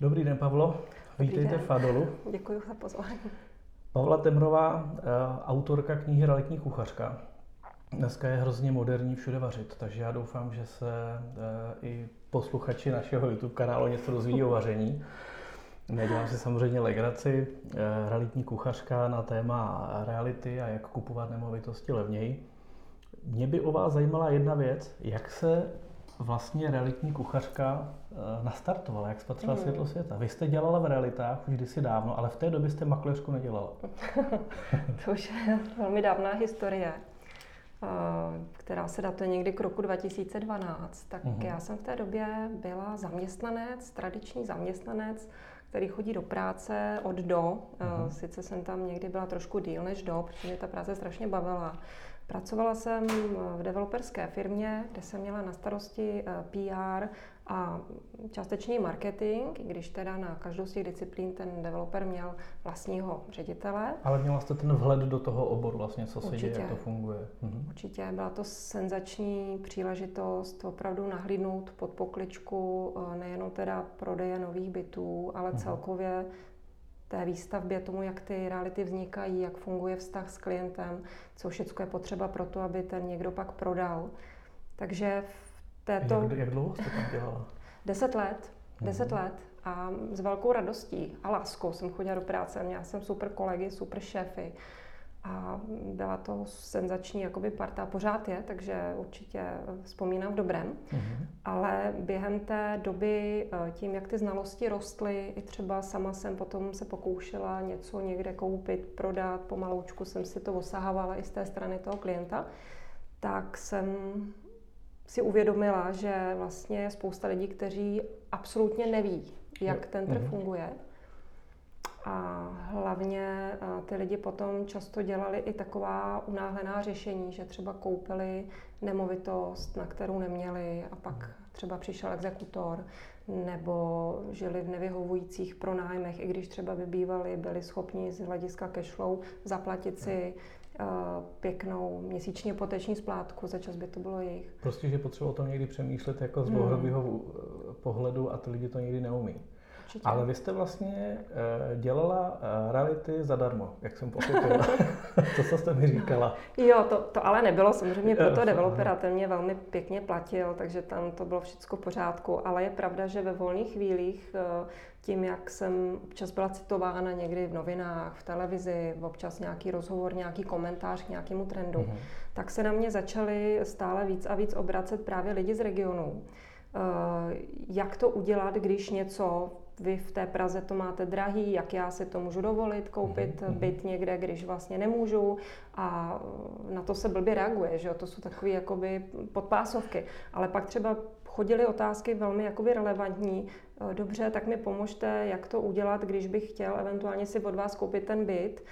Dobrý den, Pavlo. Dobrý Vítejte den. v Fadolu. Děkuji za pozvání. Pavla Temrová, eh, autorka knihy Realitní kuchařka. Dneska je hrozně moderní všude vařit, takže já doufám, že se eh, i posluchači našeho YouTube kanálu něco dozví o vaření. Nedělám si samozřejmě legraci. Eh, Realitní kuchařka na téma reality a jak kupovat nemovitosti levněji. Mě by o vás zajímala jedna věc, jak se vlastně realitní kuchařka eh, nastartovala, jak spatřila Hmm. světlo světa. Vy jste dělala v realitách už kdysi dávno, ale v té době jste makléřku nedělala. To už je velmi dávná historie, eh, která se datuje někdy k roku 2012. Tak Mhm. já jsem v té době byla zaměstnanec, tradiční zaměstnanec, který chodí do práce od do. Mhm. Sice jsem tam někdy byla trošku díl než do, protože mě ta práce strašně bavila. Pracovala jsem v developerské firmě, kde jsem měla na starosti eh, PR a částečný marketing, i když teda na každou z těch disciplín ten developer měl vlastního ředitele. Ale měla jste ten vhled do toho oboru, vlastně, co se děje, Určitě. jak to funguje. Mhm. Určitě byla to senzační příležitost opravdu nahlídnout pod pokličku eh, nejenom teda prodeje nových bytů, ale Mhm. celkově té výstavbě, tomu, jak ty reality vznikají, jak funguje vztah s klientem, co všechno je potřeba pro to, aby ten někdo pak prodal. Takže v této... Jak, jak dlouho jste tam dělala? Deset let, deset Mhm. let a s velkou radostí a láskou jsem chodila do práce. Měla jsem super kolegy, super šéfy a byla to senzační jakoby parta. Pořád je, takže určitě vzpomínám v dobrém. Mhm. Ale během té doby, eh, tím, jak ty znalosti rostly, i třeba sama jsem potom se pokoušela něco někde koupit, prodat, pomaloučku jsem si to osahovala i z té strany toho klienta, tak jsem si uvědomila, že vlastně je spousta lidí, kteří absolutně neví, jak ten trh Mhm. funguje. A hlavně eh, ty lidi potom často dělali i taková unáhlená řešení, že třeba koupili nemovitost, na kterou neměli a pak třeba přišel exekutor, nebo žili v nevyhovujících pronájmech, i když třeba by bývali, byli schopni z hlediska cashflow zaplatit si eh, pěknou měsíční hypoteční splátku, za čas by to bylo jejich. Prostě, že potřeba o tom někdy přemýšlet jako z Hmm. dlouhodobého eh, pohledu a ty lidi to někdy neumí. Určitě. Ale vy jste vlastně eh, dělala eh, reality zadarmo, jak jsem pochopil. to, co jste mi říkala. Jo, to, to ale nebylo samozřejmě pro toho developera, ten mě velmi pěkně platil, takže tam to bylo všechno v pořádku. Ale je pravda, že ve volných chvílích, eh, tím, jak jsem občas byla citována někdy v novinách, v televizi, občas nějaký rozhovor, nějaký komentář k nějakému trendu, Mhm. tak se na mě začali stále víc a víc obracet právě lidi z regionu. Jak to udělat, když něco vy v té Praze to máte drahý, jak já si to můžu dovolit, koupit Mhm, mhm. byt někde, když vlastně nemůžu a eh, na to se blbě reaguje, že jo? to jsou takové jakoby podpásovky. Ale pak třeba chodily otázky velmi jakoby relevantní, Eh, dobře, tak mi pomožte, jak to udělat, když bych chtěl eventuálně si od vás koupit ten byt,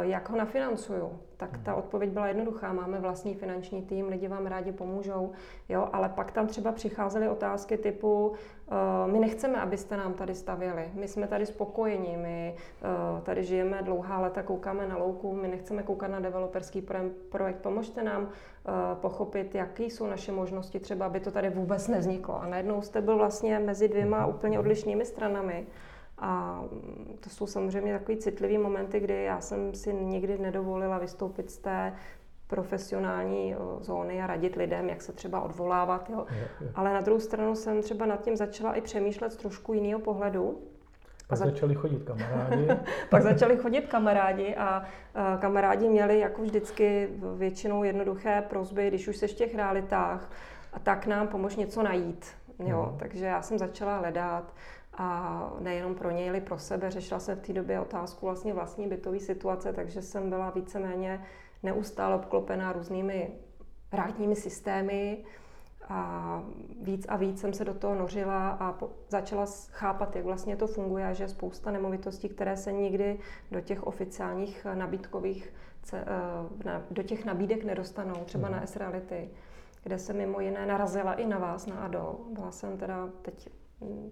jak ho nafinancuju. Tak ta odpověď byla jednoduchá, máme vlastní finanční tým, lidi vám rádi pomůžou, jo, ale pak tam třeba přicházely otázky typu, eh, my nechceme, abyste nám tady stavěli, my jsme tady spokojení, my eh, tady žijeme dlouhá leta, koukáme na louku, my nechceme koukat na developerský pro- projekt, pomožte nám eh, pochopit, jaké jsou naše možnosti, třeba aby to tady vůbec nevzniklo. A najednou jste byl vlastně mezi dvěma úplně odlišnými stranami. A mm, to jsou samozřejmě takový citlivý momenty, kdy já jsem si nikdy nedovolila vystoupit z té profesionální zóny a radit lidem, jak se třeba odvolávat. Jo. Ale na druhou stranu jsem třeba nad tím začala i přemýšlet z trošku jiného pohledu. Pak za- začali chodit kamarádi. Pak začali chodit kamarádi a a kamarádi měli jako vždycky většinou jednoduché prozby, když už se v těch realitách, a tak nám pomož něco najít. Jo, Mhm. takže já jsem začala hledat a nejenom pro něj, ale pro sebe. Řešila jsem v té době otázku vlastně vlastní bytové situace, takže jsem byla víceméně neustále obklopená různými realitními systémy a víc a víc jsem se do toho nořila a po, začala chápat, jak vlastně to funguje a že je spousta nemovitostí, které se nikdy do těch oficiálních nabídkových, eh, do těch nabídek nedostanou, třeba Mhm. na S-Reality, kde jsem mimo jiné narazila i na vás, na Adol. Byla jsem teda teď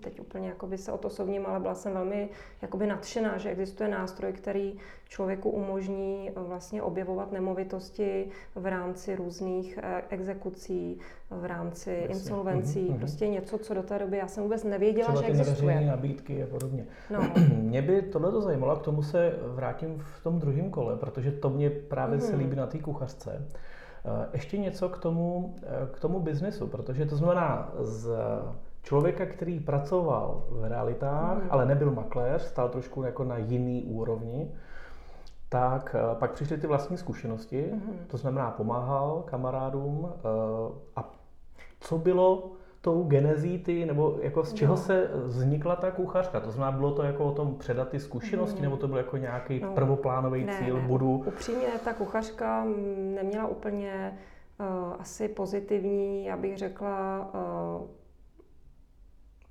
teď úplně jakoby se osobním, ale byla jsem velmi jakoby nadšená, že existuje nástroj, který člověku umožní vlastně objevovat nemovitosti v rámci různých eh, exekucí, v rámci Jasně. insolvencí, mm-hmm. prostě něco, co do té doby já jsem vůbec nevěděla, Třeba že existuje. Třeba nabídky a podobně. No. mě by tohle to zajímalo, k tomu se vrátím v tom druhém kole, protože to mě právě mm-hmm. se líbí na té kuchařce. Eh, ještě něco k tomu, eh, k tomu biznesu, protože to znamená z člověka, který pracoval v realitách, mm. ale nebyl makléř, stál trošku jako na jiný úrovni, tak eh, pak přišly ty vlastní zkušenosti, mm. to znamená pomáhal kamarádům a co bylo tou genezí ty, nebo jako z čeho no. se vznikla ta kuchařka? To znamená, bylo to jako o tom předat ty zkušenosti, mm. nebo to byl jako nějaký no. prvoplánový ne, cíl, ne. budu... Upřímně, ta kuchařka neměla úplně uh, asi pozitivní, já bych řekla, uh,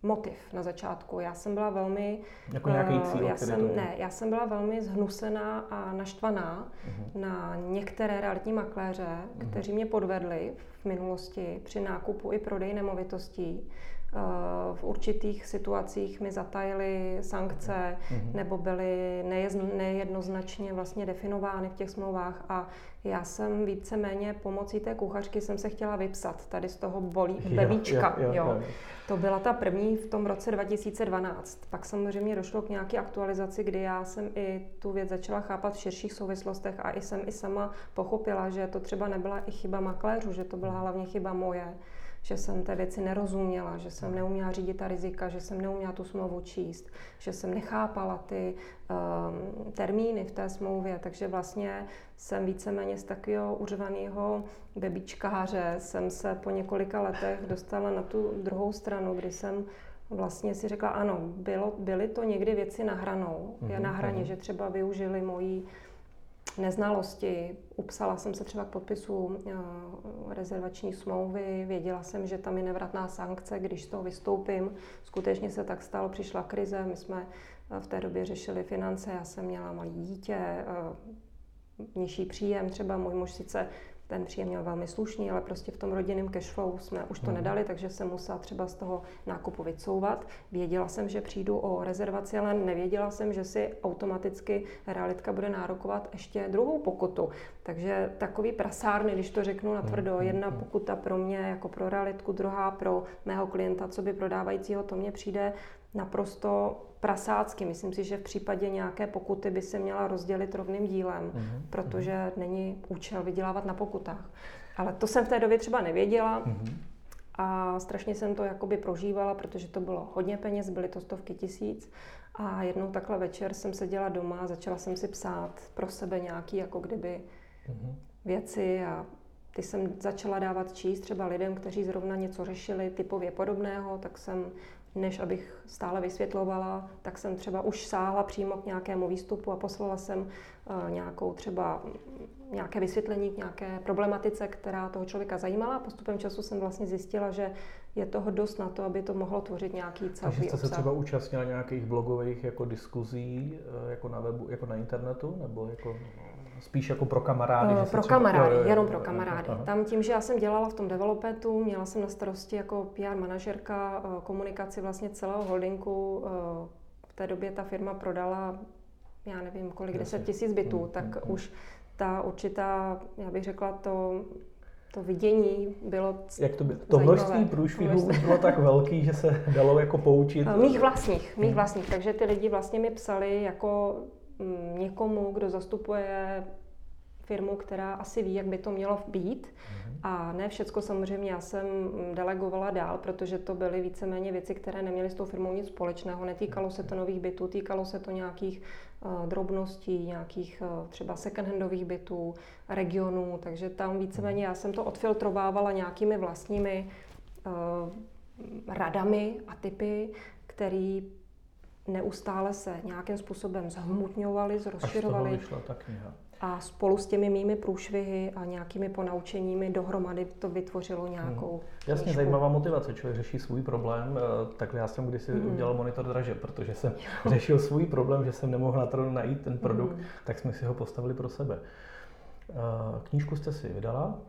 motiv na začátku. Já jsem byla velmi... Jako nějaký eh, cíl, já jsem, to Ne, já jsem byla velmi zhnusená a naštvaná uh-huh. na některé realitní makléře, uh-huh. kteří mě podvedli v minulosti při nákupu i prodeji nemovitostí. Eh, v určitých situacích mi zatajili sankce uh-huh. nebo byly nejednoznačně vlastně definovány v těch smlouvách a já jsem víceméně pomocí té kuchařky jsem se chtěla vypsat tady z toho bolí, bebíčka. Jo, jo, jo. Jo. To byla ta první v tom roce 2012. Pak samozřejmě došlo k nějaké aktualizaci, kdy já jsem i tu věc začala chápat v širších souvislostech a i jsem i sama pochopila, že to třeba nebyla i chyba makléřů, že to byla hlavně chyba moje že jsem té věci nerozuměla, že jsem neuměla řídit ta rizika, že jsem neuměla tu smlouvu číst, že jsem nechápala ty um, termíny v té smlouvě, takže vlastně jsem víceméně z takového uřvaného bebičkáře jsem se po několika letech dostala na tu druhou stranu, kdy jsem vlastně si řekla, ano, bylo, byly to někdy věci na hranou, mm-hmm. na hraně, mm-hmm. že třeba využili moji neznalosti. Upsala jsem se třeba k podpisu eh, rezervační smlouvy, věděla jsem, že tam je nevratná sankce, když z toho vystoupím. Skutečně se tak stalo, přišla krize, my jsme eh, v té době řešili finance, já jsem měla malý dítě, eh, nižší příjem, třeba můj muž sice ten příjem měl velmi slušný, ale prostě v tom rodinném cashflow jsme už to hmm. nedali, takže jsem musela třeba z toho nákupu vycouvat. Věděla jsem, že přijdu o rezervaci, ale nevěděla jsem, že si automaticky realitka bude nárokovat ještě druhou pokutu. Takže takový prasárny, když to řeknu na tvrdo, hmm. jedna pokuta pro mě jako pro realitku, druhá pro mého klienta, co by prodávajícího, to mně přijde naprosto prasácky. Myslím si, že v případě nějaké pokuty by se měla rozdělit rovným dílem, mm-hmm. protože není účel vydělávat na pokutách. Ale to jsem v té době třeba nevěděla mm-hmm. a strašně jsem to jakoby prožívala, protože to bylo hodně peněz, byly to stovky tisíc. A jednou takhle večer jsem seděla doma a začala jsem si psát pro sebe nějaký jako kdyby mm-hmm. věci a ty jsem začala dávat číst třeba lidem, kteří zrovna něco řešili typově podobného, tak jsem než abych stále vysvětlovala, tak jsem třeba už sáhla přímo k nějakému výstupu a poslala jsem eh, nějakou třeba nějaké vysvětlení k nějaké problematice, která toho člověka zajímala. Postupem času jsem vlastně zjistila, že je toho dost na to, aby to mohlo tvořit nějaký celý Takže jste se třeba účastnila nějakých blogových jako diskuzí eh, jako na webu, jako na internetu, nebo jako spíš jako pro kamarády? Uh, pro třeba... kamarády, jo, jo, jenom pro kamarády. Aha. Tam tím, že já jsem dělala v tom developetu, měla jsem na starosti jako PR manažerka eh, komunikaci vlastně celého holdingu. V té době ta firma prodala, já nevím kolik, 10 tisíc bytů, hmm, tak hmm, už ta určitá, já bych řekla, to to vidění bylo Jak to, by, to množství průšvihů už bylo tak velký, že se dalo jako poučit? Mých vlastních, mých hmm. vlastních. Takže ty lidi vlastně mi psali jako někomu, kdo zastupuje firmu, která asi ví, jak by to mělo být. Mm-hmm. A ne všecko samozřejmě já jsem delegovala dál, protože to byly víceméně věci, které neměly s tou firmou nic společného. Netýkalo se to nových bytů, týkalo se to nějakých uh, drobností, nějakých uh, třeba second-handových bytů, regionů, takže tam víceméně já jsem to odfiltrovávala nějakými vlastními uh, radami a typy, který neustále se nějakým způsobem zhmotňovaly, zrozširovaly. Až z toho ta kniha. A spolu s těmi mými průšvihy a nějakými ponaučeními dohromady to vytvořilo nějakou hmm. Jasně, knížku. zajímavá motivace. Člověk řeší svůj problém. Eh, takhle já jsem kdysi hmm. udělal monitor draže, protože jsem řešil svůj problém, že jsem nemohl na trhu najít ten produkt, hmm. tak jsme si ho postavili pro sebe. Eh, knížku jste si vydala,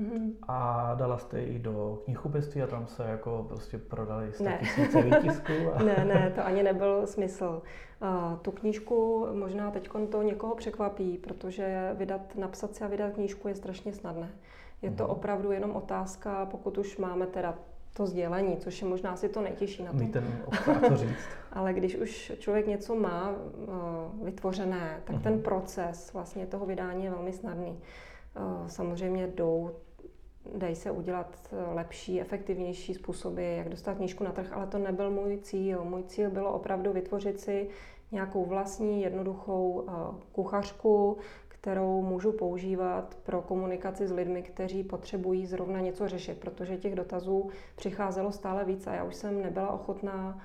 Mm-hmm. A dala jste ji do knihkupectví a tam se jako prostě prodali tisíce výtisků? A... ne, ne, to ani nebyl smysl. Uh, tu knížku možná teď to někoho překvapí, protože vydat, napsat si a vydat knížku je strašně snadné. Je to mm-hmm. opravdu jenom otázka, pokud už máme teda to sdělení, což je možná asi to nejtěžší na tom. Mít ten to říct. Ale když už člověk něco má uh, vytvořené, tak uh-huh. ten proces vlastně toho vydání je velmi snadný. Uh, samozřejmě jdou dají se udělat lepší, efektivnější způsoby, jak dostat knížku na trh, ale to nebyl můj cíl. Můj cíl bylo opravdu vytvořit si nějakou vlastní, jednoduchou uh, kuchařku, kterou můžu používat pro komunikaci s lidmi, kteří potřebují zrovna něco řešit, protože těch dotazů přicházelo stále víc a já už jsem nebyla ochotná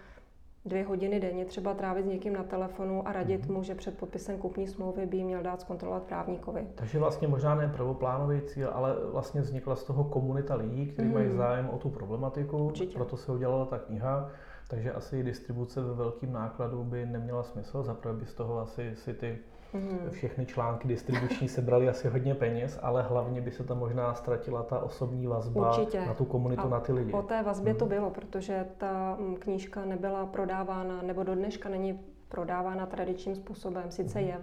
dvě hodiny denně třeba trávit s někým na telefonu a radit mm-hmm. mu, že před podpisem kupní smlouvy by měl dát zkontrolovat právníkovi. Takže vlastně možná ne prvoplánový cíl, ale vlastně vznikla z toho komunita lidí, kteří mm. mají zájem o tu problematiku, Určitě. proto se udělala ta kniha. Takže asi distribuce ve velkým nákladu by neměla smysl, zaprvé by z toho asi si ty Mm. Všechny články distribuční sebrali asi hodně peněz, ale hlavně by se tam možná ztratila ta osobní vazba Určitě. na tu komunitu, A na ty lidi. O té vazbě mm. to bylo, protože ta mm, knížka nebyla prodávána, nebo do dneška není prodávána tradičním způsobem. Sice mm. je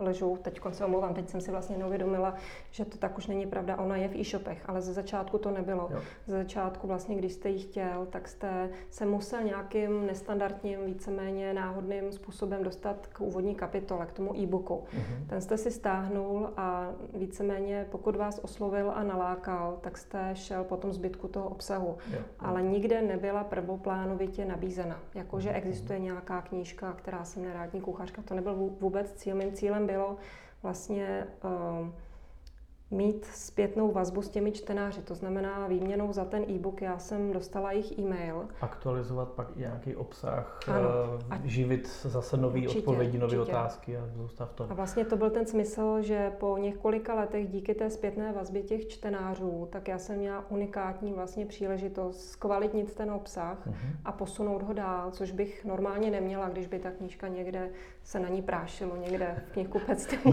ležou, teď se omlouvám, teď jsem si vlastně neuvědomila, že to tak už není pravda, ona je v e-shopech, ale ze začátku to nebylo. Jo. Ze začátku vlastně, když jste ji chtěl, tak jste se musel nějakým nestandardním, víceméně náhodným způsobem dostat k úvodní kapitole, k tomu e-booku. Mm-hmm. Ten jste si stáhnul a víceméně, pokud vás oslovil a nalákal, tak jste šel po tom zbytku toho obsahu. Jo. Ale nikde nebyla prvoplánovitě nabízena. Jakože mm-hmm. existuje nějaká knížka, která se jmenuje Rádní kuchařka, to nebyl vůbec cíl. Mým cílem bylo vlastně uh, mít zpětnou vazbu s těmi čtenáři, to znamená výměnou za ten e-book. Já jsem dostala jejich e-mail. Aktualizovat pak i nějaký obsah, ano, a živit zase nový určitě, odpovědi, nové otázky a zůstav to. A vlastně to byl ten smysl, že po několika letech díky té zpětné vazbě těch čtenářů, tak já jsem měla unikátní vlastně příležitost zkvalitnit ten obsah uh-huh. a posunout ho dál, což bych normálně neměla, když by ta knížka někde se na ní prášilo, někde v knihkupectví,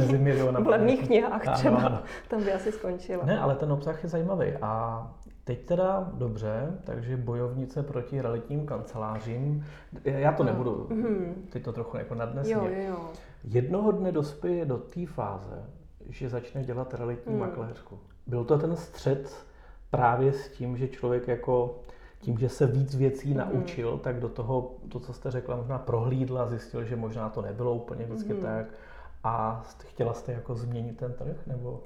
v levných knihách třeba. Ano, ano. Tam by asi skončila. Ne, ale ten obsah je zajímavý. A teď teda dobře, takže bojovnice proti realitním kancelářím. Já to nebudu, mm-hmm. teď to trochu jako nadnesně. Jo, jo, jo. Jednoho dne dospěje do té fáze, že začne dělat realitní mm. makléřku. Byl to ten střed právě s tím, že člověk jako tím, že se víc věcí mm. naučil, tak do toho, to, co jste řekla, možná prohlídla, zjistil, že možná to nebylo úplně vždycky mm. tak. A chtěla jste jako změnit ten trh? Nebo?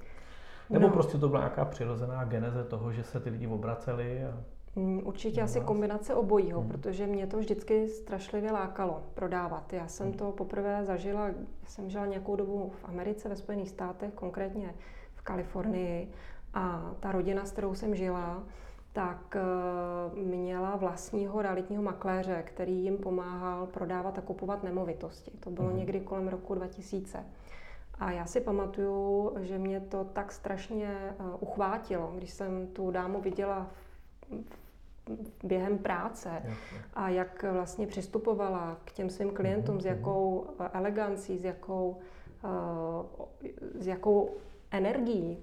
Nebo no. prostě to byla nějaká přirozená geneze toho, že se ty lidi obraceli? A... Mm, určitě asi kombinace obojího, hmm. protože mě to vždycky strašlivě lákalo prodávat. Já jsem hmm. to poprvé zažila, já jsem žila nějakou dobu v Americe, ve Spojených státech, konkrétně v Kalifornii a ta rodina, s kterou jsem žila, tak eh, měla vlastního realitního makléře, který jim pomáhal prodávat a kupovat nemovitosti. To bylo hmm. někdy kolem roku 2000. A já si pamatuju, že mě to tak strašně eh, uchvátilo, když jsem tu dámu viděla během práce a jak vlastně přistupovala k těm svým klientům, s mhm, jakou mhm. elegancí, s jakou, eh, s jakou energií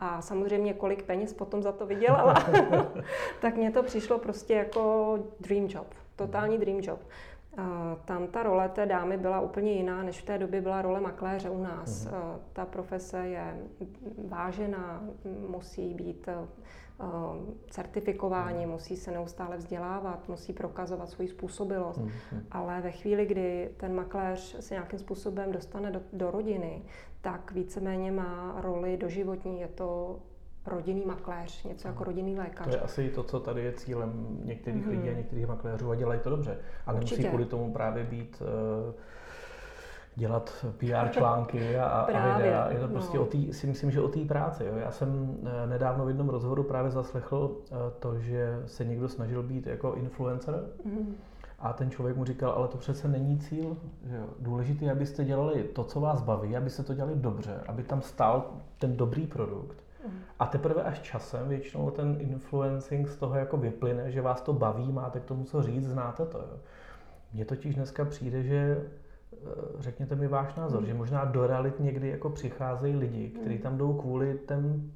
a samozřejmě kolik peněz potom za to vydělala, tak mně to přišlo prostě jako dream job, totální dream job. Tam ta role té dámy byla úplně jiná, než v té době byla role makléře u nás. Uh-huh. Ta profese je vážená, musí být certifikováni, uh-huh. musí se neustále vzdělávat, musí prokazovat svoji způsobilost. Uh-huh. Ale ve chvíli, kdy ten makléř se nějakým způsobem dostane do, do rodiny, tak víceméně má roli doživotní. Je to rodinný makléř, něco jako rodinný lékař. To je asi to, co tady je cílem některých mm-hmm. lidí a některých makléřů a dělají to dobře. A nemusí kvůli tomu právě být uh, dělat PR články a, a videa. Je to prostě no. o tý, si myslím, že o té práci. Jo. Já jsem eh, nedávno v jednom rozhovoru právě zaslechl uh, to, že se někdo snažil být jako influencer. Mm. A ten člověk mu říkal, ale to přece není cíl. Že jo. Důležité je, abyste dělali to, co vás baví, abyste to dělali dobře, aby tam stál ten dobrý produkt. A teprve až časem většinou ten influencing z toho jako vyplyne, že vás to baví, máte k tomu co říct, znáte to. Jo. Mně totiž dneska přijde, že eh, řekněte mi váš názor, hmm. že možná do realit někdy jako přicházejí lidi, kteří tam jdou kvůli ten,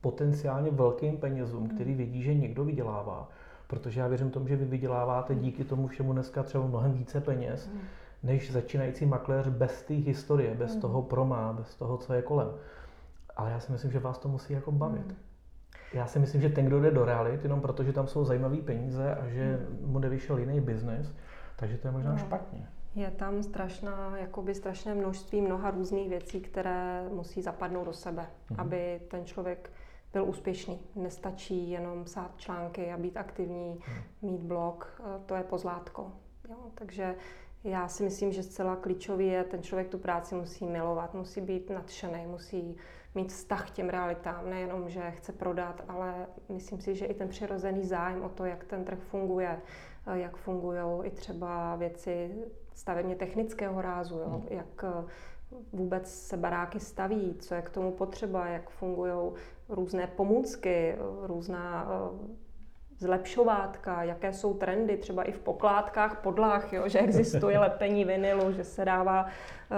potenciálně velkým penězům, který vidí, že někdo vydělává. Protože já věřím tomu, že vy vyděláváte díky tomu všemu dneska třeba mnohem více peněz, než začínající makléř bez té historie, bez toho promá, bez toho, co je kolem. Ale já si myslím, že vás to musí jako bavit. Já si myslím, že ten, kdo jde do realit, jenom protože tam jsou zajímavé peníze a že mu nevyšel jiný biznis, takže to je možná no. špatně. Je tam strašná, jakoby strašné množství mnoha různých věcí, které musí zapadnout do sebe, mm-hmm. aby ten člověk byl úspěšný. Nestačí jenom psát články a být aktivní, mm. mít blog, to je pozlátko. Jo? Takže já si myslím, že zcela klíčový je, ten člověk tu práci musí milovat, musí být nadšený, musí mít vztah k těm realitám, nejenom, že chce prodat, ale myslím si, že i ten přirozený zájem o to, jak ten trh funguje, jak fungují i třeba věci stavebně technického rázu, jo? Hmm. jak vůbec se baráky staví, co je k tomu potřeba, jak fungují různé pomůcky, eh, různá zlepšovátka, jaké jsou trendy, třeba i v pokládkách, podlách, jo, že existuje lepení vinilu, že se dává, eh,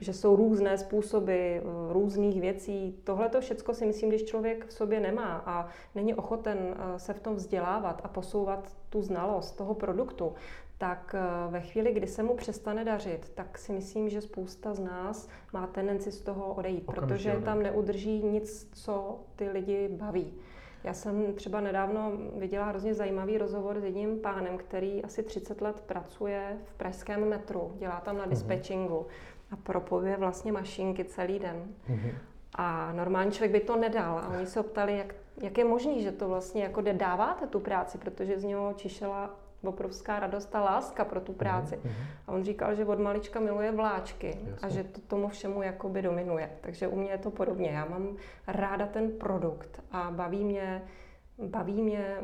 že jsou různé způsoby eh, různých věcí. Tohle to všechno si myslím, když člověk v sobě nemá a není ochoten eh, se v tom vzdělávat a posouvat tu znalost toho produktu, tak ve chvíli, kdy se mu přestane dařit, tak si myslím, že spousta z nás má tendenci z toho odejít, Okamžitě protože tam neudrží nic, co ty lidi baví. Já jsem třeba nedávno viděla hrozně zajímavý rozhovor s jedním pánem, který asi 30 let pracuje v pražském metru, dělá tam na mhm. dispatchingu a propojuje vlastně mašinky celý den. Uh-huh. A normální člověk by to nedal. A oni se optali, jak, jak je možné, že to vlastně jako dáváte tu práci, protože z něho čišela obrovská radost a láska pro tu práci. Mm-hmm. A on říkal, že od malička miluje vláčky Jasně. a že to tomu všemu jakoby dominuje. Takže u mě je to podobně. Já mám ráda ten produkt a baví mě, baví mě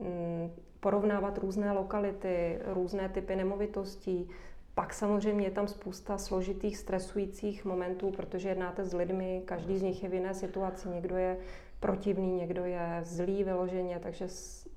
mm, porovnávat různé lokality, různé typy nemovitostí. Pak samozřejmě je tam spousta složitých, stresujících momentů, protože jednáte s lidmi, každý z nich je v jiné situaci. Někdo je protivný, někdo je zlý vyloženě, takže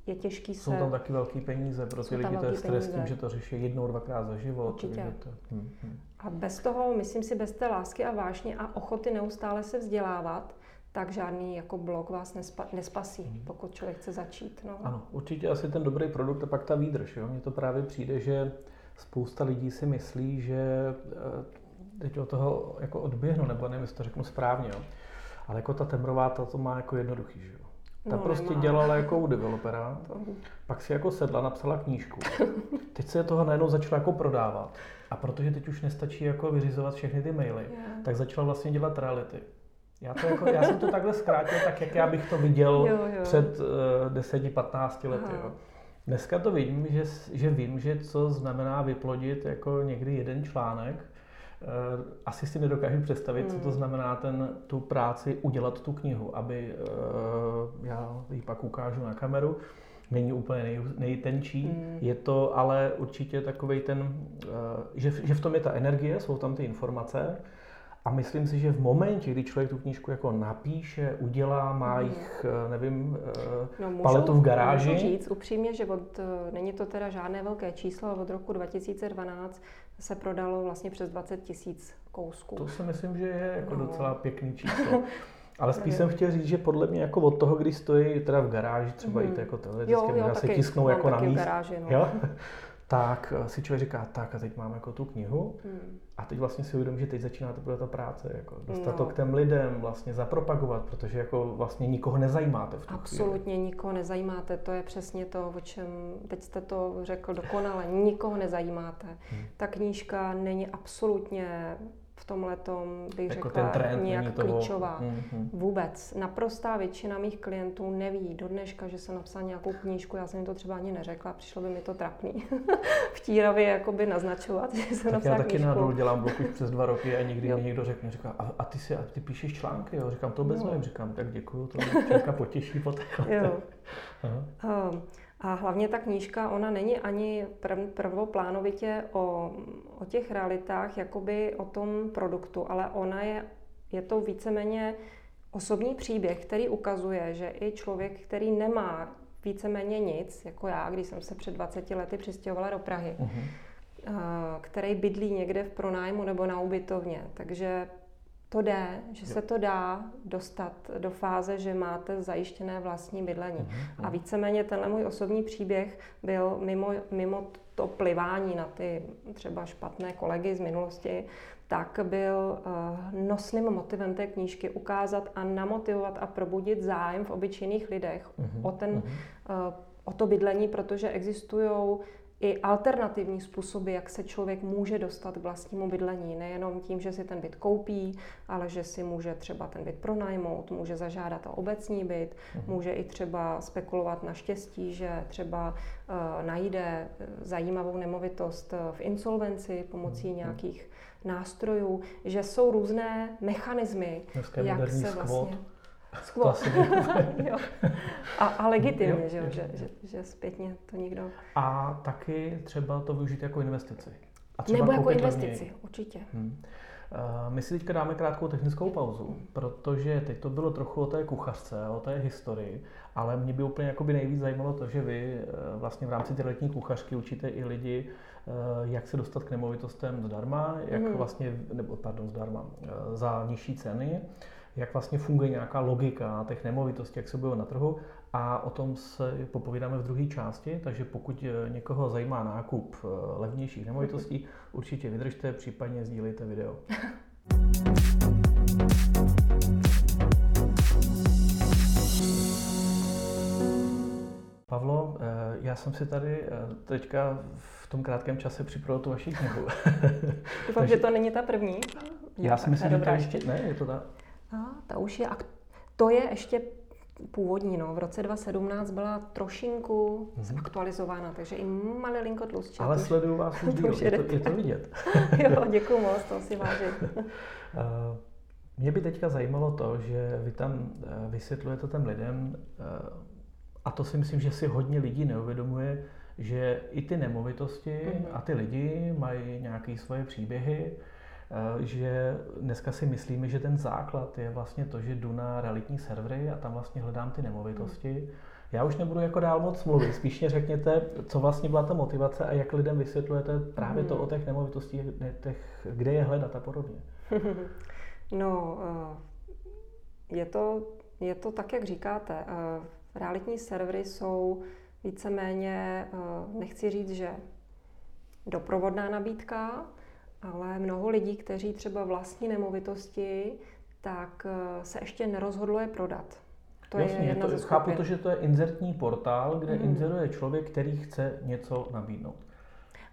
je těžký se... Jsou tam taky velký peníze, pro ty lidi to je stres tím, že to řeší jednou, dvakrát za život. Určitě. To... Hmm, hmm. A bez toho, myslím si, bez té lásky a vášně a ochoty neustále se vzdělávat, tak žádný jako blog vás nespa, nespasí, hmm. pokud člověk chce začít. No. Ano, určitě asi ten dobrý produkt a pak ta výdrž. Jo? Mně to právě přijde, že spousta lidí si myslí, že eh, teď od toho jako odběhnu, nebo nevím, jestli to řeknu správně, jo? ale jako ta Temrová, ta to má jako jednoduchý, že jo? Ta no, prostě nemá. dělala jako u developera, pak si jako sedla, napsala knížku. Teď se toho najednou začala jako prodávat. A protože teď už nestačí jako vyřizovat všechny ty maily, yeah. tak začala vlastně dělat reality. Já, to jako, já jsem to takhle zkrátil, tak jak já bych to viděl jo, jo. před uh, eh, 10-15 lety. Jo. Dneska to vidím, že, že vím, že co znamená vyplodit jako někdy jeden článek, asi si nedokážu představit, hmm. co to hmm. znamená ten, tu práci udělat tu knihu, aby eh, já ji pak ukážu na kameru. Není úplně nej, nejtenčí, hmm. je to ale určitě takový ten, eh, že, že v tom je ta energie, jsou tam ty informace, a myslím si, že v momentě, kdy člověk tu knížku jako napíše, udělá, má mhm. jich, nevím, no, můžu, paletu v garáži. Můžu říct upřímně, že od, není to teda žádné velké číslo, ale od roku 2012 se prodalo vlastně přes 20 tisíc kousků. To si myslím, že je jako no. docela pěkný číslo. Ale spíš jsem chtěl říct, že podle mě jako od toho, kdy stojí teda v garáži, třeba mm. i to jako televizské, se tisknou jako na míst. Garáži, no. jo? tak eh, si člověk říká, tak a teď mám jako tu knihu hmm. a teď vlastně si uvědomím, že teď začíná teprve ta práce, jako dostat no. to k těm lidem, vlastně zapropagovat, protože jako vlastně nikoho nezajímáte v tu Absolutně chvíli. nikoho nezajímáte, to je přesně to, o čem teď jste to řekl dokonale, nikoho nezajímáte. Hmm. Ta knížka není absolutně v tomhle tom bych jako řekla trend nějak toho... klíčová. Mm-hmm. Vůbec. Naprostá většina mých klientů neví do dneška, že jsem napsala nějakou knížku, já jsem jim to třeba ani neřekla, přišlo by mi to trapný. Vtíravě jakoby naznačovat, že jsem tak napsala já taky knížku. dělám blog už přes dva roky a nikdy mi někdo řekne, říká, a, a, ty si, a ty píšeš články, jo? Říkám, to bez no. říkám, tak děkuju, to mě potěší po Jo. Aha. Um, a hlavně ta knížka, ona není ani prv, prvoplánovitě o, o těch realitách, jakoby o tom produktu, ale ona je, je to víceméně osobní příběh, který ukazuje, že i člověk, který nemá víceméně nic, jako já, když jsem se před 20 lety přistěhovala do Prahy, uh-huh. který bydlí někde v pronájmu nebo na ubytovně, takže to jde, že se to dá dostat do fáze, že máte zajištěné vlastní bydlení. Mm-hmm. A víceméně tenhle můj osobní příběh byl mimo, mimo to plivání na ty třeba špatné kolegy z minulosti, tak byl uh, nosným motivem té knížky ukázat a namotivovat a probudit zájem v obyčejných lidech mm-hmm. o, ten, uh, o to bydlení, protože existují i alternativní způsoby, jak se člověk může dostat k vlastnímu bydlení. Nejenom tím, že si ten byt koupí, ale že si může třeba ten byt pronajmout, může zažádat o obecní byt, uh-huh. může i třeba spekulovat na štěstí, že třeba uh, najde eh, zajímavou nemovitost eh, v insolvenci pomocí uh-huh. nějakých nástrojů, že jsou různé mechanismy, jak se vlastně... Skvot. jo. A, a legitimně, jo, že, jo, že, že, že zpětně to nikdo... A taky třeba to využít jako investici. A třeba Nebo jako investici, levněji. určitě. Hmm. My si teďka dáme krátkou technickou pauzu, protože teď to bylo trochu o té kuchařce, o té historii, ale mě by úplně jakoby nejvíc zajímalo to, že vy eh, vlastně v rámci té letní kuchařky učíte i lidi, eh, jak se dostat k nemovitostem zdarma, jak mm. vlastně, nebo pardon, zdarma, za nižší ceny, jak vlastně funguje nějaká logika těch nemovitostí, jak se budou na trhu a o tom se popovídáme v druhé části, takže pokud eh, někoho zajímá nákup eh, levnějších nemovitostí, určitě vydržte, případně sdílejte video. Pavlo, eh, já jsem si tady teďka v tom krátkém čase připravil tu vaši knihu. Doufám, že to není ta první. Já si myslím, že to ještě ne, je to ta ta už je, to je ještě původní, no. V roce 2017 byla trošinku mm-hmm. aktualizována, takže i malilinko tlustší. Ale sleduju vás už díl, je, to, je to vidět. jo, děkuji moc, to si vážím. Eh, mě by teďka zajímalo to, že vy tam eh, vysvětlujete těm lidem, eh, a to si myslím, že si hodně lidí neuvědomuje, že i ty nemovitosti mm-hmm. a ty lidi mají nějaké svoje příběhy, že dneska si myslíme, že ten základ je vlastně to, že jdu na realitní servery a tam vlastně hledám ty nemovitosti. Já už nebudu jako dál moc mluvit, spíš mě řekněte, co vlastně byla ta motivace a jak lidem vysvětlujete právě to o těch nemovitostích, těch, kde je hledat a podobně. No, eh, je to, je to tak, jak říkáte. Eh, realitní servery jsou víceméně, nechci říct, že doprovodná nabídka, ale mnoho lidí, kteří třeba vlastní nemovitosti, tak eh, se ještě nerozhodlo je prodat. To Jasně, je jedna to, ze chápu to, že to je inzertní portál, kde mm. inzeruje člověk, který chce něco nabídnout.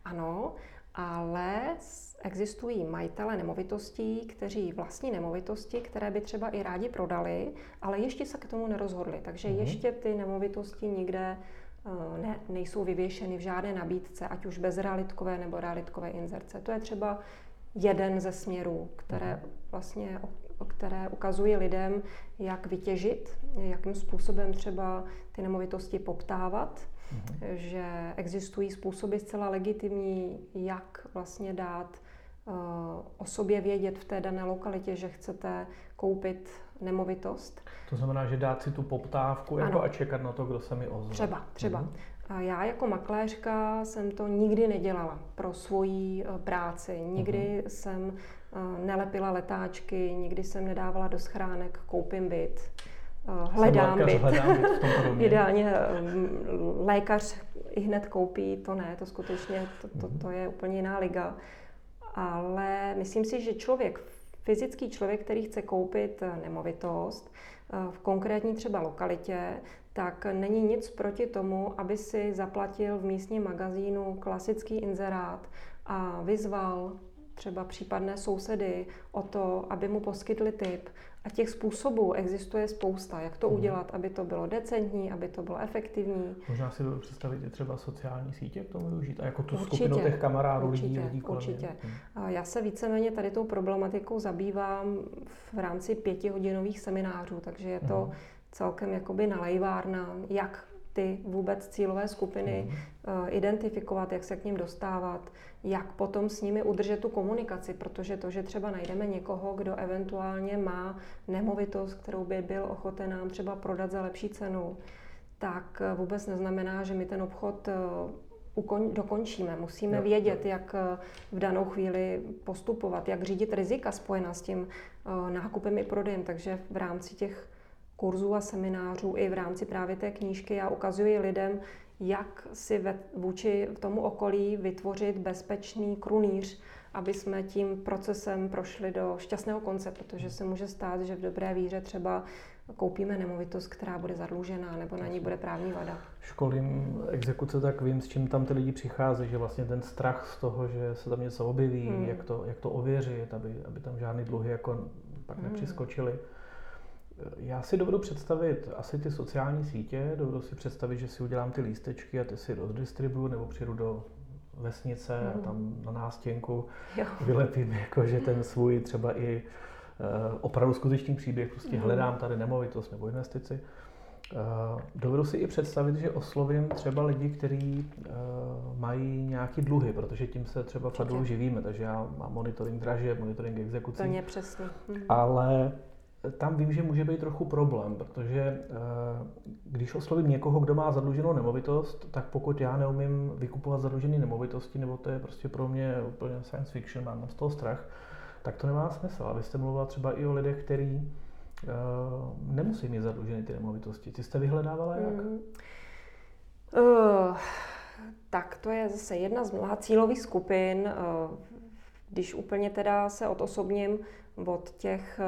Ano, ale existují majitele nemovitostí, kteří vlastní nemovitosti, které by třeba i rádi prodali, ale ještě se k tomu nerozhodli. Takže mm. ještě ty nemovitosti nikde ne, nejsou vyvěšeny v žádné nabídce, ať už bez realitkové nebo realitkové inzerce. To je třeba jeden ze směrů, které mhm. vlastně které ukazují lidem, jak vytěžit, jakým způsobem třeba ty nemovitosti poptávat, mm-hmm. že existují způsoby zcela legitimní, jak vlastně dát uh, o sobě vědět v té dané lokalitě, že chcete koupit nemovitost. To znamená, že dát si tu poptávku jako a čekat na to, kdo se mi ozve. Třeba, třeba. Mm-hmm. A já jako makléřka jsem to nikdy nedělala pro svoji eh, práci. Nikdy uh-huh. jsem uh, nelepila letáčky, nikdy jsem nedávala do schránek, koupím byt, uh, hledám lékař, byt. Hledám byt Ideálně lékař i hned koupí, to ne, to skutečně, to, to, to je úplně jiná liga. Ale myslím si, že člověk fyzický člověk, který chce koupit eh, nemovitost eh, v konkrétní třeba lokalitě, tak není nic proti tomu, aby si zaplatil v místním magazínu klasický inzerát a vyzval třeba případné sousedy o to, aby mu poskytli tip. A těch způsobů existuje spousta, jak to mhm. udělat, aby to bylo decentní, aby to bylo efektivní. Možná si představit i třeba sociální sítě k tomu využít a jako tu určitě, skupinu těch kamarádů, určitě, lidí, lidí kolem. Určitě. Hmm. Já se víceméně tady tou problematikou zabývám v rámci pětihodinových seminářů, takže je to hmm. celkem jakoby nalejvárna, jak ty vůbec cílové skupiny mm. identifikovat, jak se k ním dostávat, jak potom s nimi udržet tu komunikaci, protože to, že třeba najdeme někoho, kdo eventuálně má nemovitost, kterou by byl ochoten nám třeba prodat za lepší cenu, tak eh, vůbec neznamená, že my ten obchod eh, dokončíme. Musíme jo, vědět, jo. jak v danou chvíli postupovat, jak řídit rizika spojená s tím nákupem i prodejem. Takže v rámci těch kurzů a seminářů i v rámci právě té knížky já ukazuji lidem, jak si ve, vůči tomu okolí vytvořit bezpečný krunýř, aby jsme tím procesem prošli do šťastného konce, protože se může stát, že v dobré víře třeba koupíme nemovitost, která bude zadlužená nebo na ní bude právní vada. Školím exekuce, tak vím, s čím tam ty lidi přicházejí, že vlastně ten strach z toho, že se tam něco objeví, hmm. jak, to, jak to ověřit, aby, aby tam žádný dluhy jako pak hmm. nepřiskočily. Já si dovedu představit asi ty sociální sítě, dovedu si představit, že si udělám ty lístečky a ty si rozdistribuju nebo přijdu do vesnice mm. a tam na nástěnku jo. vylepím jako, že ten svůj třeba i uh, opravdu skutečný příběh, prostě mm. hledám tady nemovitost nebo investici. Uh, dovedu si i představit, že oslovím třeba lidi, kteří uh, mají nějaký dluhy, protože tím se třeba fadu živíme, takže já mám monitoring draže, monitoring exekucí. Plně přesně. Mm. Ale tam vím, že může být trochu problém, protože eh, když oslovím někoho, kdo má zadluženou nemovitost, tak pokud já neumím vykupovat zadlužené nemovitosti, nebo to je prostě pro mě úplně science fiction, mám z toho strach, tak to nemá smysl. A vy mluvila třeba i o lidech, kteří uh, nemusí mít zadlužené ty nemovitosti. Ty jste vyhledávala jak? Mm. Uh, tak to je zase jedna z mnoha cílových skupin. Když úplně teda se odosobním od těch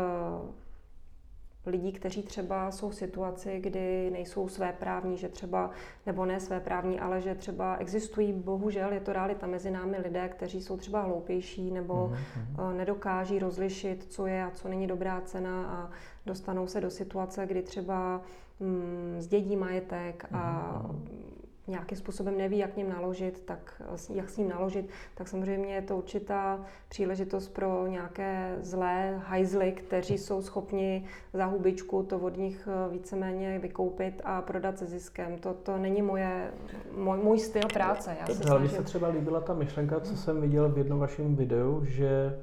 lidí, kteří třeba jsou v situaci, kdy nejsou své právní, že třeba, nebo ne své právní, ale že třeba existují, bohužel je to realita mezi námi lidé, kteří jsou třeba hloupější nebo mm-hmm. nedokáží rozlišit, co je a co není dobrá cena a dostanou se do situace, kdy třeba mm, zdědí majetek a mm-hmm nějakým způsobem neví, jak ním naložit, tak jak s ním naložit, tak samozřejmě je to určitá příležitost pro nějaké zlé hajzly, kteří jsou schopni za hubičku to od nich eh, víceméně vykoupit a prodat se ziskem. To, to není moje, můj, můj styl práce. Já se snažím... se třeba líbila ta myšlenka, co jsem viděl v jednom vašem videu, že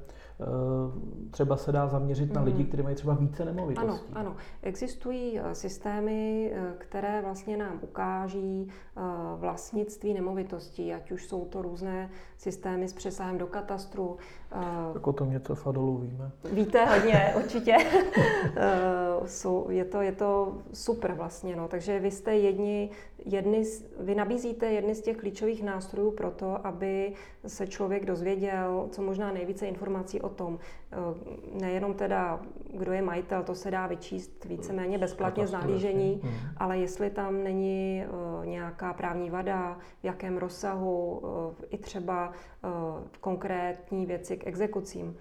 třeba se dá zaměřit na lidi, mhm. kteří mají třeba více nemovitostí. Ano, ano. Existují eh, systémy, eh, které vlastně nám ukáží vlastnictví nemovitostí, ať už jsou to různé systémy s přesahem do katastru. Tak o tom něco v Adolu víme. Víte hodně, určitě. je, to, je to super vlastně. No. Takže vy jste jedni, jedny, vy nabízíte jedny z těch klíčových nástrojů pro to, aby se člověk dozvěděl co možná nejvíce informací o tom, eh, nejenom teda, kdo je majitel, to se dá vyčíst víceméně bezplatně z nahlížení, hmm. ale jestli tam není eh, nějaká právní vada, v jakém rozsahu, eh, i třeba konkrétní věci k exekucím.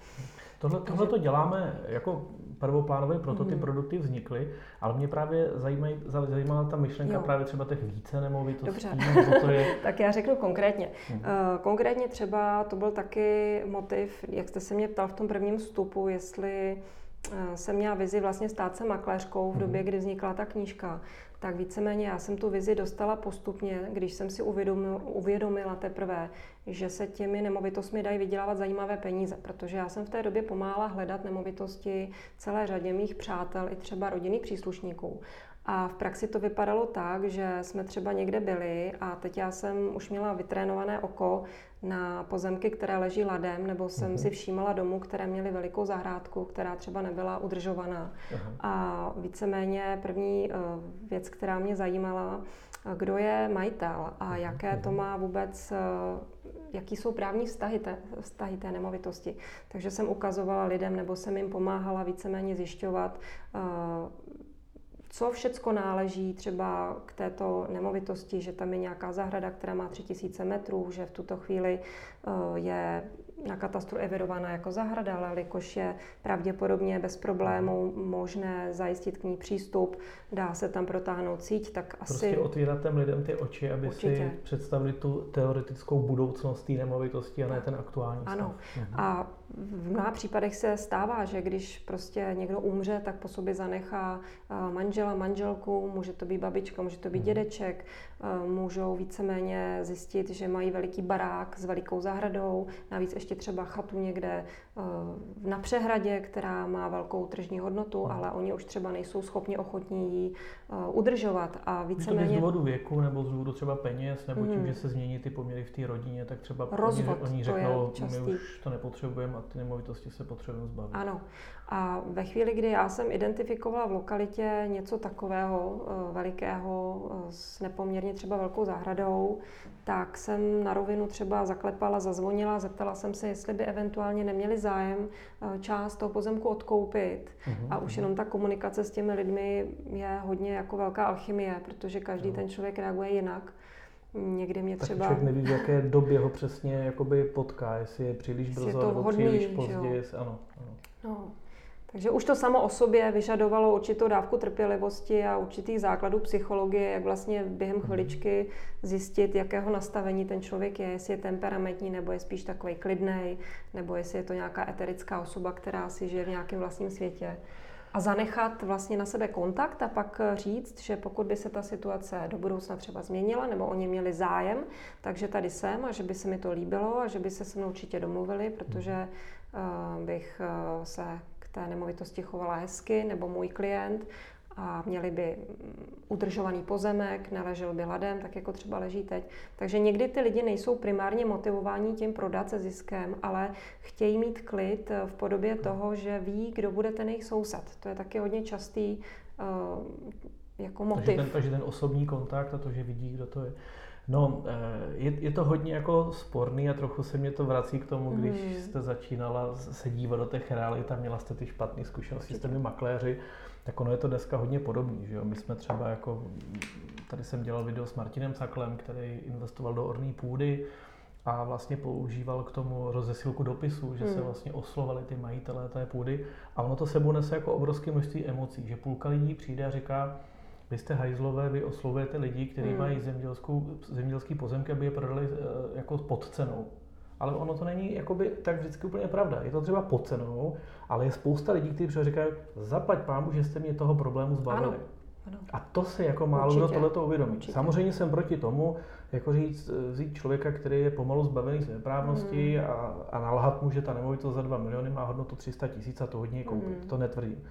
Tohle, tohle to děláme jako prvoplánové, proto ty mm. produkty vznikly, ale mě právě zajímají, zajímala ta myšlenka jo. právě třeba těch více nemovitostí. Dobře. To je... tak já řeknu konkrétně. Hmm. Konkrétně třeba to byl taky motiv, jak jste se mě ptal v tom prvním vstupu, jestli eh, jsem měla vizi vlastně stát se makléřkou v době, mhm. kdy vznikla ta knížka tak víceméně já jsem tu vizi dostala postupně, když jsem si uvědomil, uvědomila teprve, že se těmi nemovitostmi dají vydělávat zajímavé peníze, protože já jsem v té době pomáhala hledat nemovitosti celé řadě mých přátel i třeba rodinných příslušníků. A v praxi to vypadalo tak, že jsme třeba někde byli a teď já jsem už měla vytrénované oko na pozemky, které leží ladem, nebo jsem uh-huh. si všímala domů, které měly velikou zahrádku, která třeba nebyla udržovaná. Uh-huh. A víceméně první uh, věc, která mě zajímala, uh, kdo je majitel a jaké to má vůbec, uh, jaký jsou právní vztahy té, vztahy té nemovitosti. Takže jsem ukazovala lidem, nebo jsem jim pomáhala víceméně zjišťovat, co všecko náleží třeba k této nemovitosti, že tam je nějaká zahrada, která má 3000 metrů, že v tuto chvíli eh, je na katastru evidovaná jako zahrada, ale jelikož je pravděpodobně bez problémů možné zajistit k ní přístup, dá se tam protáhnout síť, tak asi... Prostě otvírat těm lidem ty oči, aby Určitě. si představili tu teoretickou budoucnost té nemovitosti a ne ten aktuální stav. Ano. Mhm. A v mnoha případech se stává, že když prostě někdo umře, tak po sobě zanechá eh, manžela, manželku, může to být babička, může to být mhm. dědeček, eh, můžou víceméně zjistit, že mají veliký barák s velikou zahradou, navíc ještě ještě třeba chatu někde na přehradě, která má velkou tržní hodnotu, ale oni už třeba nejsou schopni ochotní ji udržovat. A víceméně... z důvodu věku nebo z důvodu třeba peněz, nebo tím, mm. že se změní ty poměry v té rodině, tak třeba Rozvod, oni, oni řeknou, my už to nepotřebujeme a ty nemovitosti se potřebujeme zbavit. Ano. A ve chvíli, kdy já jsem identifikovala v lokalitě něco takového eh, velikého eh, s nepoměrně třeba velkou zahradou, tak jsem na rovinu třeba zaklepala, zazvonila, zeptala jsem se, jestli by eventuálně neměli zájem eh, část toho pozemku odkoupit. Uh-huh, a už uh-huh. jenom ta komunikace s těmi lidmi je hodně jako velká alchymie, protože každý uh-huh. ten člověk reaguje jinak. Někdy mě tak třeba... člověk neví, v jaké době ho přesně jakoby potká, jestli je příliš brzo je to nebo hodný, příliš pozdě. Ano, ano. No. Takže už to samo o sobě vyžadovalo určitou dávku trpělivosti a určitých základů psychologie, jak vlastně během mhm. chviličky zjistit, jakého nastavení ten člověk je, jestli je temperamentní, nebo je spíš takový klidný, nebo jestli je to nějaká eterická osoba, která si žije v nějakém vlastním světě. A zanechat vlastně na sebe kontakt a pak říct, že pokud by se ta situace do budoucna třeba změnila, nebo oni měli zájem, takže tady jsem a že by se mi to líbilo a že by se se mnou určitě domluvili, protože uh, bych uh, se té nemovitosti chovala hezky, nebo můj klient, a měli by udržovaný pozemek, neležel by ladem, tak jako třeba leží teď. Takže někdy ty lidi nejsou primárně motivováni tím prodat se ziskem, ale chtějí mít klid v podobě toho, že ví, kdo bude ten jejich soused. To je taky hodně častý uh, jako motiv. Takže ten, takže ten osobní kontakt a to, že vidí, kdo to je. No, eh, je, je to hodně jako sporný a trochu se mě to vrací k tomu, když mm. jste začínala se dívat do těch realit a měla jste ty špatné zkušenosti s těmi makléři, tak ono je to dneska hodně podobný, že jo? My jsme třeba jako, tady jsem dělal video s Martinem Saklem, který investoval do orné půdy a vlastně používal k tomu rozesilku dopisů, že se hmm. vlastně oslovali ty majitelé té půdy a ono to sebou nese jako obrovské množství emocí, že půlka lidí přijde a říká, vy jste hajzlové, vy oslovujete lidi, kteří hmm. mají zemědělskou, zemědělský pozemky, aby je prodali eh, jako pod cenou. Ale ono to není jakoby, tak vždycky úplně pravda. Je to třeba pod cenou, ale je spousta lidí, kteří říkají, zaplať pámu, že jste mě toho problému zbavili. Ano. Ano. A to se jako málo kdo tohleto uvědomí. Určitě. Samozřejmě jsem proti tomu, jako říct, vzít člověka, který je pomalu zbavený své právnosti mm. a, a nalhat mu, že ta nemovitost za 2 miliony má hodnotu 300 tisíc a to hodně koupit. Mm. To netvrdím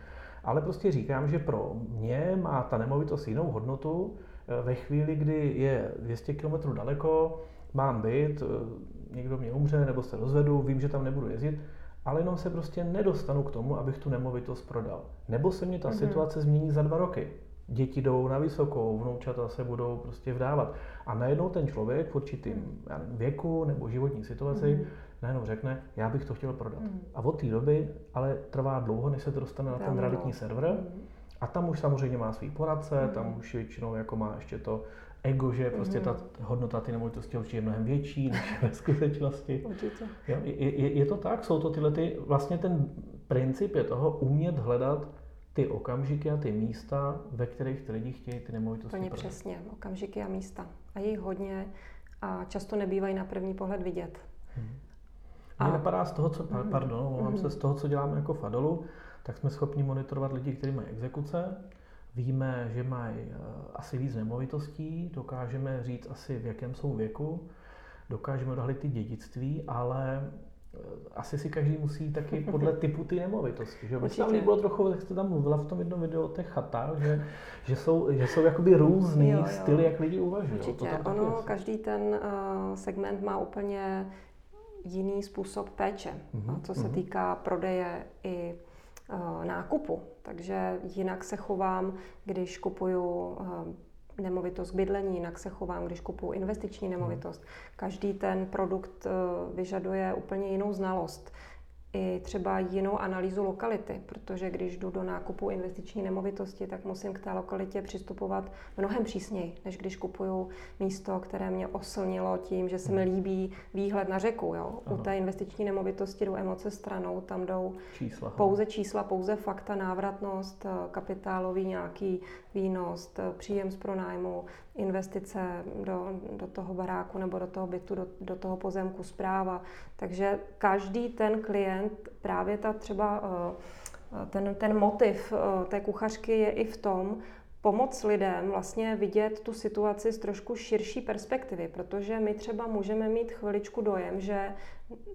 ale prostě říkám, že pro mě má ta nemovitost jinou hodnotu eh, ve chvíli, kdy je 200 km daleko, mám byt, eh, někdo mě umře nebo se rozvedu, vím, že tam nebudu jezdit, ale jenom se prostě nedostanu k tomu, abych tu nemovitost prodal. Nebo se mě ta mm-hmm. situace změní za dva roky. Děti jdou na vysokou, vnoučata se budou prostě vdávat. A najednou ten člověk v určitém věku nebo životní situaci mm-hmm najednou řekne, já bych to chtěl prodat. Mm. A od té doby ale trvá dlouho, než se to dostane na ten realitní server. Mm. A tam už samozřejmě má svý poradce, mm. tam už většinou jako má ještě to ego, že prostě ta hodnota ty nemovitosti určitě je mnohem větší než ve skutečnosti. Určitě. Jo, je, je, je to tak? Jsou to tyhle ty, vlastně ten princip je toho umět hledat ty okamžiky a ty místa, ve kterých ty lidi chtějí ty nemovitosti Plně přesně, okamžiky a místa. A jich hodně a často nebývají na první pohled vidět. Hmm. Mně napadá z toho, co, mm-hmm. pardon, mm-hmm. se, z toho, co děláme jako Fadolu, tak jsme schopni monitorovat lidi, kteří mají exekuce, víme, že mají uh, asi víc nemovitostí, dokážeme říct asi v jakém jsou věku, dokážeme odhalit ty dědictví, ale uh, asi si každý musí taky podle typu ty nemovitosti. Že? Určitě. tam bylo trochu, jak jste tam mluvila v tom jednom videu o těch chatách, že, že, jsou, že jsou jakoby různý jo, jo. styly, jak lidi uvažují. Určitě, to tam ono, každý ten uh, segment má úplně jiný způsob péče, mm-hmm. co se mm-hmm. týká prodeje i uh, nákupu. Takže jinak se chovám, když kupuju uh, nemovitost k bydlení, jinak se chovám, když kupuju investiční mhm. nemovitost. Každý ten produkt uh, vyžaduje úplně jinou znalost i třeba jinou analýzu lokality, protože když jdu do nákupu investiční nemovitosti, tak musím k té lokalitě přistupovat mnohem přísněji, než když kupuju místo, které mě oslnilo tím, že se mi líbí výhled na řeku. Jo. U té investiční nemovitosti jdou emoce stranou, tam jdou čísla, pouze čísla, pouze fakta, návratnost, kapitálový nějaký výnos, příjem z pronájmu, investice do, do toho baráku nebo do toho bytu, do, do toho pozemku, zpráva. Takže každý ten klient, právě ta třeba eh, ten, ten motiv eh, té kuchařky je i v tom, pomoct lidem vlastně vidět tu situaci z trošku širší perspektivy, protože my třeba můžeme mít chviličku dojem, že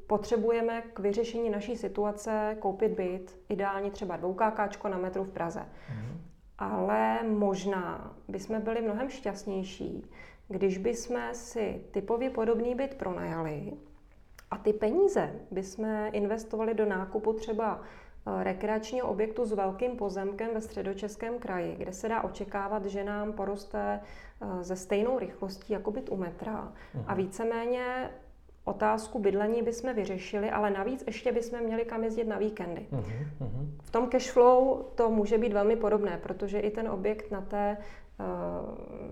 potřebujeme k vyřešení naší situace koupit byt, ideálně třeba dvoukákáčko na metru v Praze. Mm. Ale možná bychom byli mnohem šťastnější, když bychom si typově podobný byt pronajali a ty peníze bychom investovali do nákupu třeba Eh, rekreačního objektu s velkým pozemkem ve středočeském kraji, kde se dá očekávat, že nám poroste ze eh, stejnou rychlostí jako byt u metra. Uh-huh. A mhm. víceméně otázku bydlení bychom vyřešili, ale navíc ještě bychom měli kam jezdit na víkendy. Uh-huh. V tom cashflow to může být velmi podobné, protože i ten objekt na té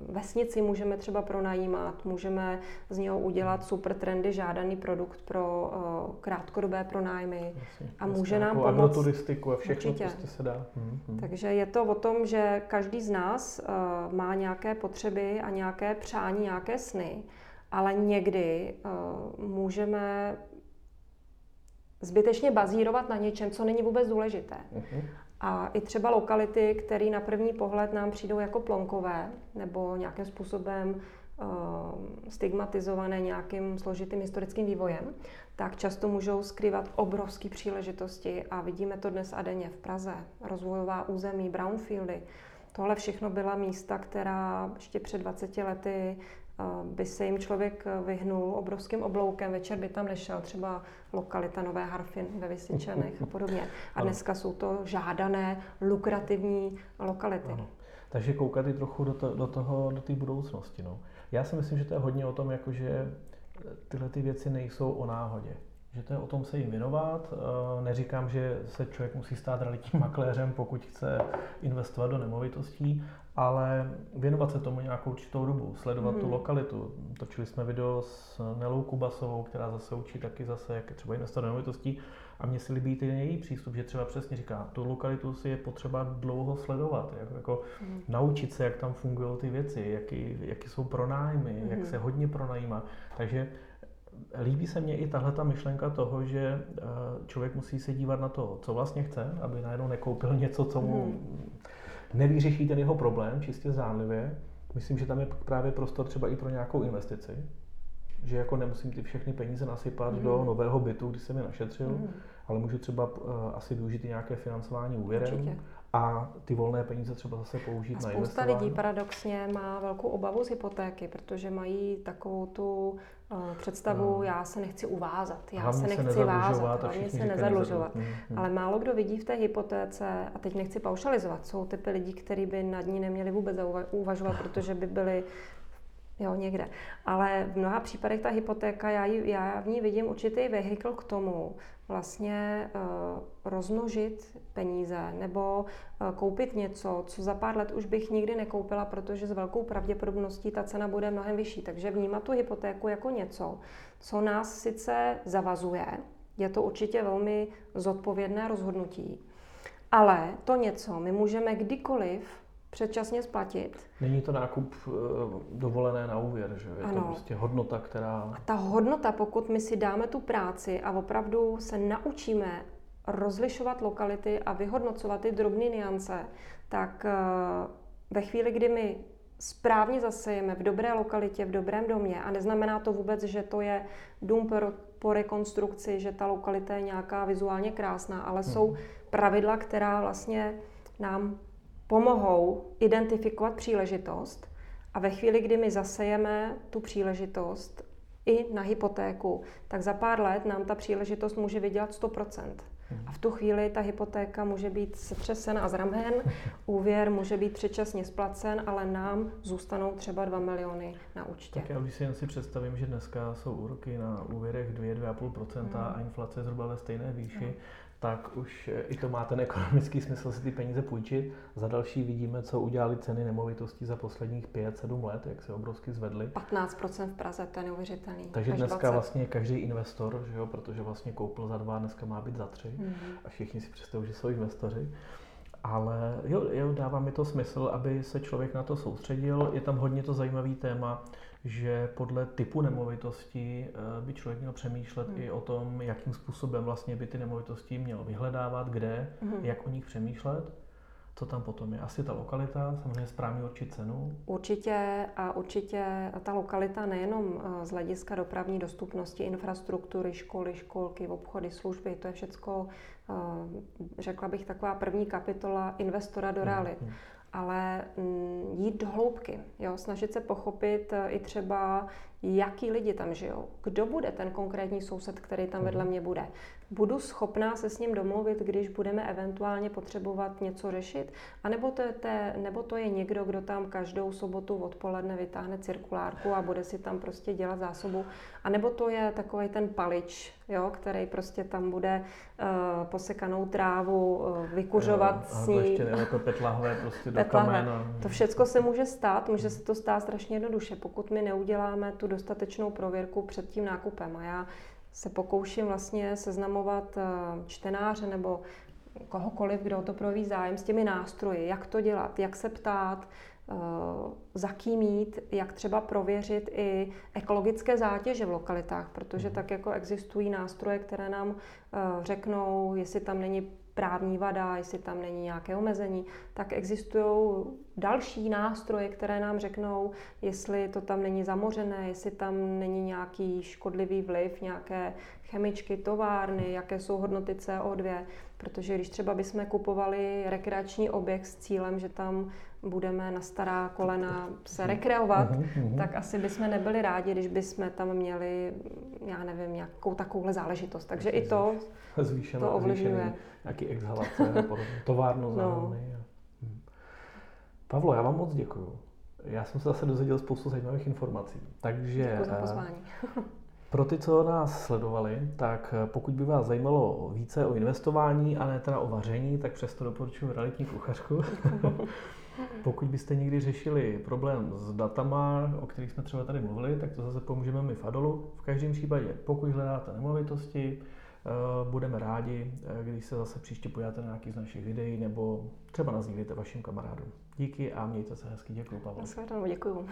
vesnici můžeme třeba pronajímat, můžeme z něho udělat super trendy, žádaný produkt pro uh, krátkodobé pronájmy jasně, a může nám pomoct. Agroturistiku a všechno určitě. prostě se dá. Hmm, hmm. Takže je to o tom, že každý z nás uh, má nějaké potřeby a nějaké přání, nějaké sny, ale někdy můžeme zbytečně bazírovat na něčem, co není vůbec důležité. Uh-huh. A i třeba lokality, které na první pohled nám přijdou jako plonkové nebo nějakým způsobem uh, stigmatizované nějakým složitým historickým vývojem, tak často můžou skrývat obrovské příležitosti a vidíme to dnes a denně v Praze. Rozvojová území, brownfieldy, tohle všechno byla místa, která ještě před 20 lety by se jim člověk vyhnul obrovským obloukem, večer by tam nešel, třeba lokalita Nové Harfin ve Vysyčenech a podobně. A dneska jsou to žádané, lukrativní lokality. Ano. Takže koukat i trochu do, to, do toho, do té budoucnosti. No. Já si myslím, že to je hodně o tom, jako že tyhle ty věci nejsou o náhodě že to je o tom se jim věnovat. Eh, neříkám, že se člověk musí stát realitním makléřem, pokud chce investovat do nemovitostí, ale věnovat se tomu nějakou určitou dobu, sledovat mm. tu mhm. lokalitu. Točili jsme video s Nelou Kubasovou, která zase učí taky zase, jak třeba investovat do nemovitostí. A mně se líbí ten její přístup, že třeba přesně říká, tu lokalitu si je potřeba dlouho sledovat, jako, jako mm. naučit se, jak tam fungují ty věci, jaký, jaký jsou pronájmy, mm. jak mhm. se hodně pronajímá. Takže líbí se mně i tahle ta myšlenka toho, že eh, člověk musí se dívat na to, co vlastně chce, aby najednou nekoupil něco, co mu mm. Nevyřeší ten jeho problém, čistě zdánlivě. Myslím, že tam je právě prostor třeba i pro nějakou investici. Že jako nemusím ty všechny peníze nasypat mm. do nového bytu, když jsem je našetřil, mm. ale můžu třeba uh, asi využít i nějaké financování úvěrem. Určitě a ty volné peníze třeba zase použít a na Spousta lidí paradoxně má velkou obavu z hypotéky, protože mají takovou tu uh, představu, no. já se nechci uvázat, já hlavně se nechci se vázat, hlavně se nezadlužovat. Hmm, hmm. Ale málo kdo vidí v té hypotéce, a teď nechci paušalizovat, jsou typy lidí, kteří by nad ní neměli vůbec uvažovat, protože by byli jo, někde. Ale v mnoha případech ta hypotéka, já, ji, já v ní vidím určitý vehikl k tomu, vlastně uh, rozmnožit peníze nebo uh, koupit něco, co za pár let už bych nikdy nekoupila, protože s velkou pravděpodobností ta cena bude mnohem vyšší. Takže vnímat tu hypotéku jako něco, co nás sice zavazuje, je to určitě velmi zodpovědné rozhodnutí, ale to něco my můžeme kdykoliv předčasně splatit. Není to nákup eh, dovolené na úvěr, že je ano. to prostě hodnota, která... A ta hodnota, pokud my si dáme tu práci a opravdu se naučíme rozlišovat lokality a vyhodnocovat ty drobné niance, tak eh, ve chvíli, kdy my správně zasejeme v dobré lokalitě, v dobrém domě a neznamená to vůbec, že to je dům po, po rekonstrukci, že ta lokalita je nějaká vizuálně krásná, ale hmm. jsou pravidla, která vlastně nám pomohou identifikovat příležitost a ve chvíli, kdy my zasejeme tu příležitost i na hypotéku, tak za pár let nám ta příležitost může vydělat 100%. A v tu chvíli ta hypotéka může být setřesena a zramen, úvěr může být předčasně splacen, ale nám zůstanou třeba 2 miliony na účtě. Tak já už si jen si představím, že dneska jsou úroky na úvěrech 2-2,5% hmm. a inflace zhruba ve stejné výši. Hmm tak už eh, i to má ten ekonomický smysl si ty peníze půjčit. Za další vidíme, co udělali ceny nemovitostí za posledních 5-7 let, jak se obrovsky zvedly. 15% v Praze, to je neuvěřitelný. Takže dneska 20. vlastně každý investor, že jo, protože vlastně koupil za dva, dneska má být za tři mm-hmm. a všichni si představují, že jsou investoři. Ale jo, jo, dává mi to smysl, aby se člověk na to soustředil. Je tam hodně to zajímavý téma, že podle typu nemovitosti eh, by člověk měl přemýšlet hmm. i o tom, jakým způsobem vlastně by ty nemovitosti měl vyhledávat, kde, hmm. jak o nich přemýšlet. Co tam potom je? Asi ta lokalita, samozřejmě správně určit cenu. Určitě a určitě ta lokalita nejenom z hlediska dopravní dostupnosti, infrastruktury, školy, školky, obchody, služby, to je všecko, řekla bych, taková první kapitola investora do hmm, realit. Hmm ale mm, jít do hloubky, jo? snažit se pochopit e, i třeba, jaký lidi tam žijou, kdo bude ten konkrétní soused, který tam vedle mhm. mě bude. Budu schopná se s ním domluvit, když budeme eventuálně potřebovat něco řešit, a nebo to, je te, nebo to je někdo, kdo tam každou sobotu odpoledne vytáhne cirkulárku a bude si tam prostě dělat zásobu, a nebo to je takový ten palič, jo, který prostě tam bude uh, posekanou trávu uh, vykuřovat jo, s ní. ještě to petlahve prostě do kamen. To všechno se může stát, může se to stát strašně jednoduše, pokud my neuděláme tu dostatečnou prověrku před tím nákupem. A já se pokouším vlastně seznamovat eh, čtenáře nebo kohokoliv, kdo to projeví zájem s těmi nástroji, jak to dělat, jak se ptát, eh, za kým jít, jak třeba prověřit i ekologické zátěže v lokalitách, protože mhm. tak jako existují nástroje, které nám eh, řeknou, jestli tam není právní vada, jestli tam není nějaké omezení, tak existují další nástroje, které nám řeknou, jestli to tam není zamořené, jestli tam není nějaký škodlivý vliv, nějaké chemičky, továrny, jaké jsou hodnoty CO2. Protože když třeba bychom kupovali rekreační objekt s cílem, že tam budeme na stará kolena se mhm. rekreovat, uh-huh, tak asi bychom nebyli rádi, když bychom tam měli, já nevím, nějakou takovouhle záležitost. Takže i to, zvýšená, to ovlivňuje. Nějaký exhalace, továrnu no. Hm. Pavlo, já vám moc děkuju. Já jsem se zase dozvěděl spoustu zajímavých informací. Takže Děkuji za pozvání. Pro ty, co nás sledovali, tak pokud by vás zajímalo více o investování a ne teda o vaření, tak přesto doporučuji realitní kuchařku. pokud byste někdy řešili problém s datama, o kterých jsme třeba tady mluvili, tak to zase pomůžeme my v Adolu. V každém případě, pokud hledáte nemovitosti, eh, budeme rádi, eh, když se zase příště podíváte na nějaký z našich videí nebo třeba nazdílíte vašim kamarádům. Díky a mějte se hezky. Děkuji, Pavel. Děkuji.